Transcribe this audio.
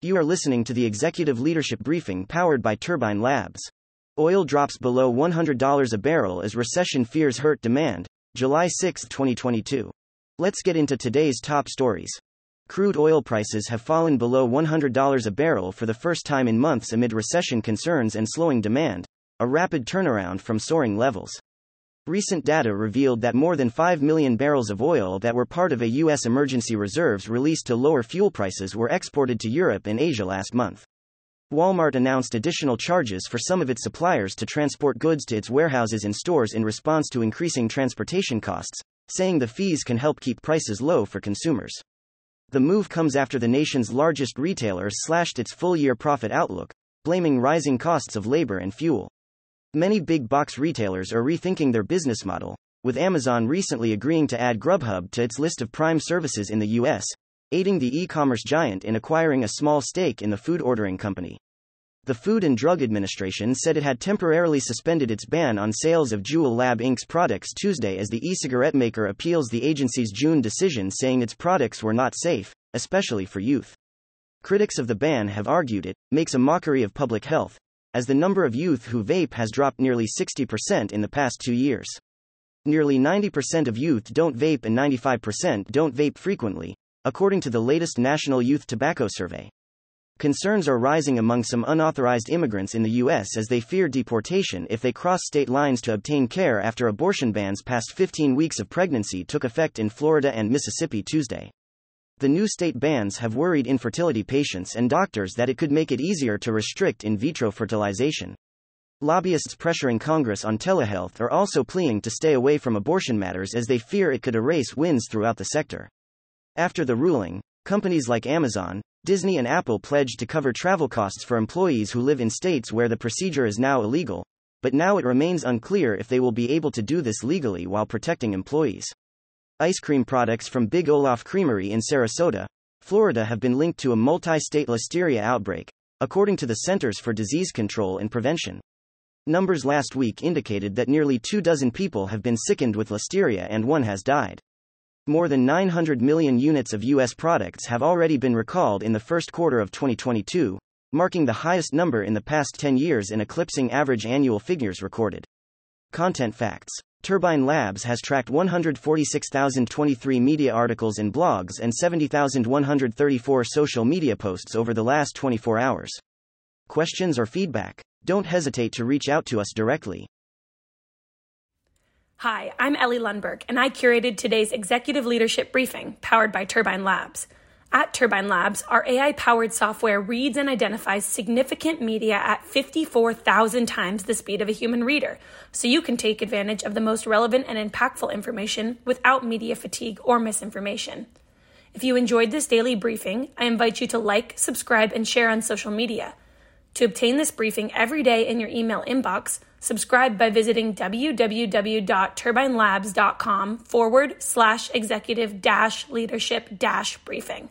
You are listening to the Executive Leadership Briefing powered by Turbine Labs. Oil drops below $100 a barrel as recession fears hurt demand, July 6, 2022. Let's get into today's top stories. Crude oil prices have fallen below $100 a barrel for the first time in months amid recession concerns and slowing demand, a rapid turnaround from soaring levels. Recent data revealed that more than 5 million barrels of oil that were part of a U.S. emergency reserves released to lower fuel prices were exported to Europe and Asia last month. Walmart announced additional charges for some of its suppliers to transport goods to its warehouses and stores in response to increasing transportation costs, saying the fees can help keep prices low for consumers. The move comes after the nation's largest retailer slashed its full year profit outlook, blaming rising costs of labor and fuel. Many big box retailers are rethinking their business model, with Amazon recently agreeing to add Grubhub to its list of prime services in the US, aiding the e commerce giant in acquiring a small stake in the food ordering company. The Food and Drug Administration said it had temporarily suspended its ban on sales of Juul Lab Inc.'s products Tuesday as the e cigarette maker appeals the agency's June decision saying its products were not safe, especially for youth. Critics of the ban have argued it makes a mockery of public health, as the number of youth who vape has dropped nearly 60% in the past two years. Nearly 90% of youth don't vape and 95% don't vape frequently, according to the latest National Youth Tobacco Survey. Concerns are rising among some unauthorized immigrants in the U.S. as they fear deportation if they cross state lines to obtain care after abortion bans past 15 weeks of pregnancy took effect in Florida and Mississippi Tuesday. The new state bans have worried infertility patients and doctors that it could make it easier to restrict in vitro fertilization. Lobbyists pressuring Congress on telehealth are also pleading to stay away from abortion matters as they fear it could erase wins throughout the sector. After the ruling, companies like Amazon, Disney, and Apple pledged to cover travel costs for employees who live in states where the procedure is now illegal, but now it remains unclear if they will be able to do this legally while protecting employees. Ice cream products from Big Olaf Creamery in Sarasota, Florida have been linked to a multi state listeria outbreak, according to the Centers for Disease Control and Prevention. Numbers last week indicated that nearly two dozen people have been sickened with listeria and one has died. More than 900 million units of U.S. products have already been recalled in the first quarter of 2022, marking the highest number in the past 10 years and eclipsing average annual figures recorded. Content facts Turbine Labs has tracked 146,023 media articles and blogs and 70,134 social media posts over the last 24 hours. Questions or feedback? Don't hesitate to reach out to us directly. Hi, I'm Ellie Lundberg, and I curated today's executive leadership briefing powered by Turbine Labs. At Turbine Labs, our AI powered software reads and identifies significant media at 54,000 times the speed of a human reader, so you can take advantage of the most relevant and impactful information without media fatigue or misinformation. If you enjoyed this daily briefing, I invite you to like, subscribe, and share on social media. To obtain this briefing every day in your email inbox, subscribe by visiting www.turbinelabs.com forward slash executive dash leadership dash briefing.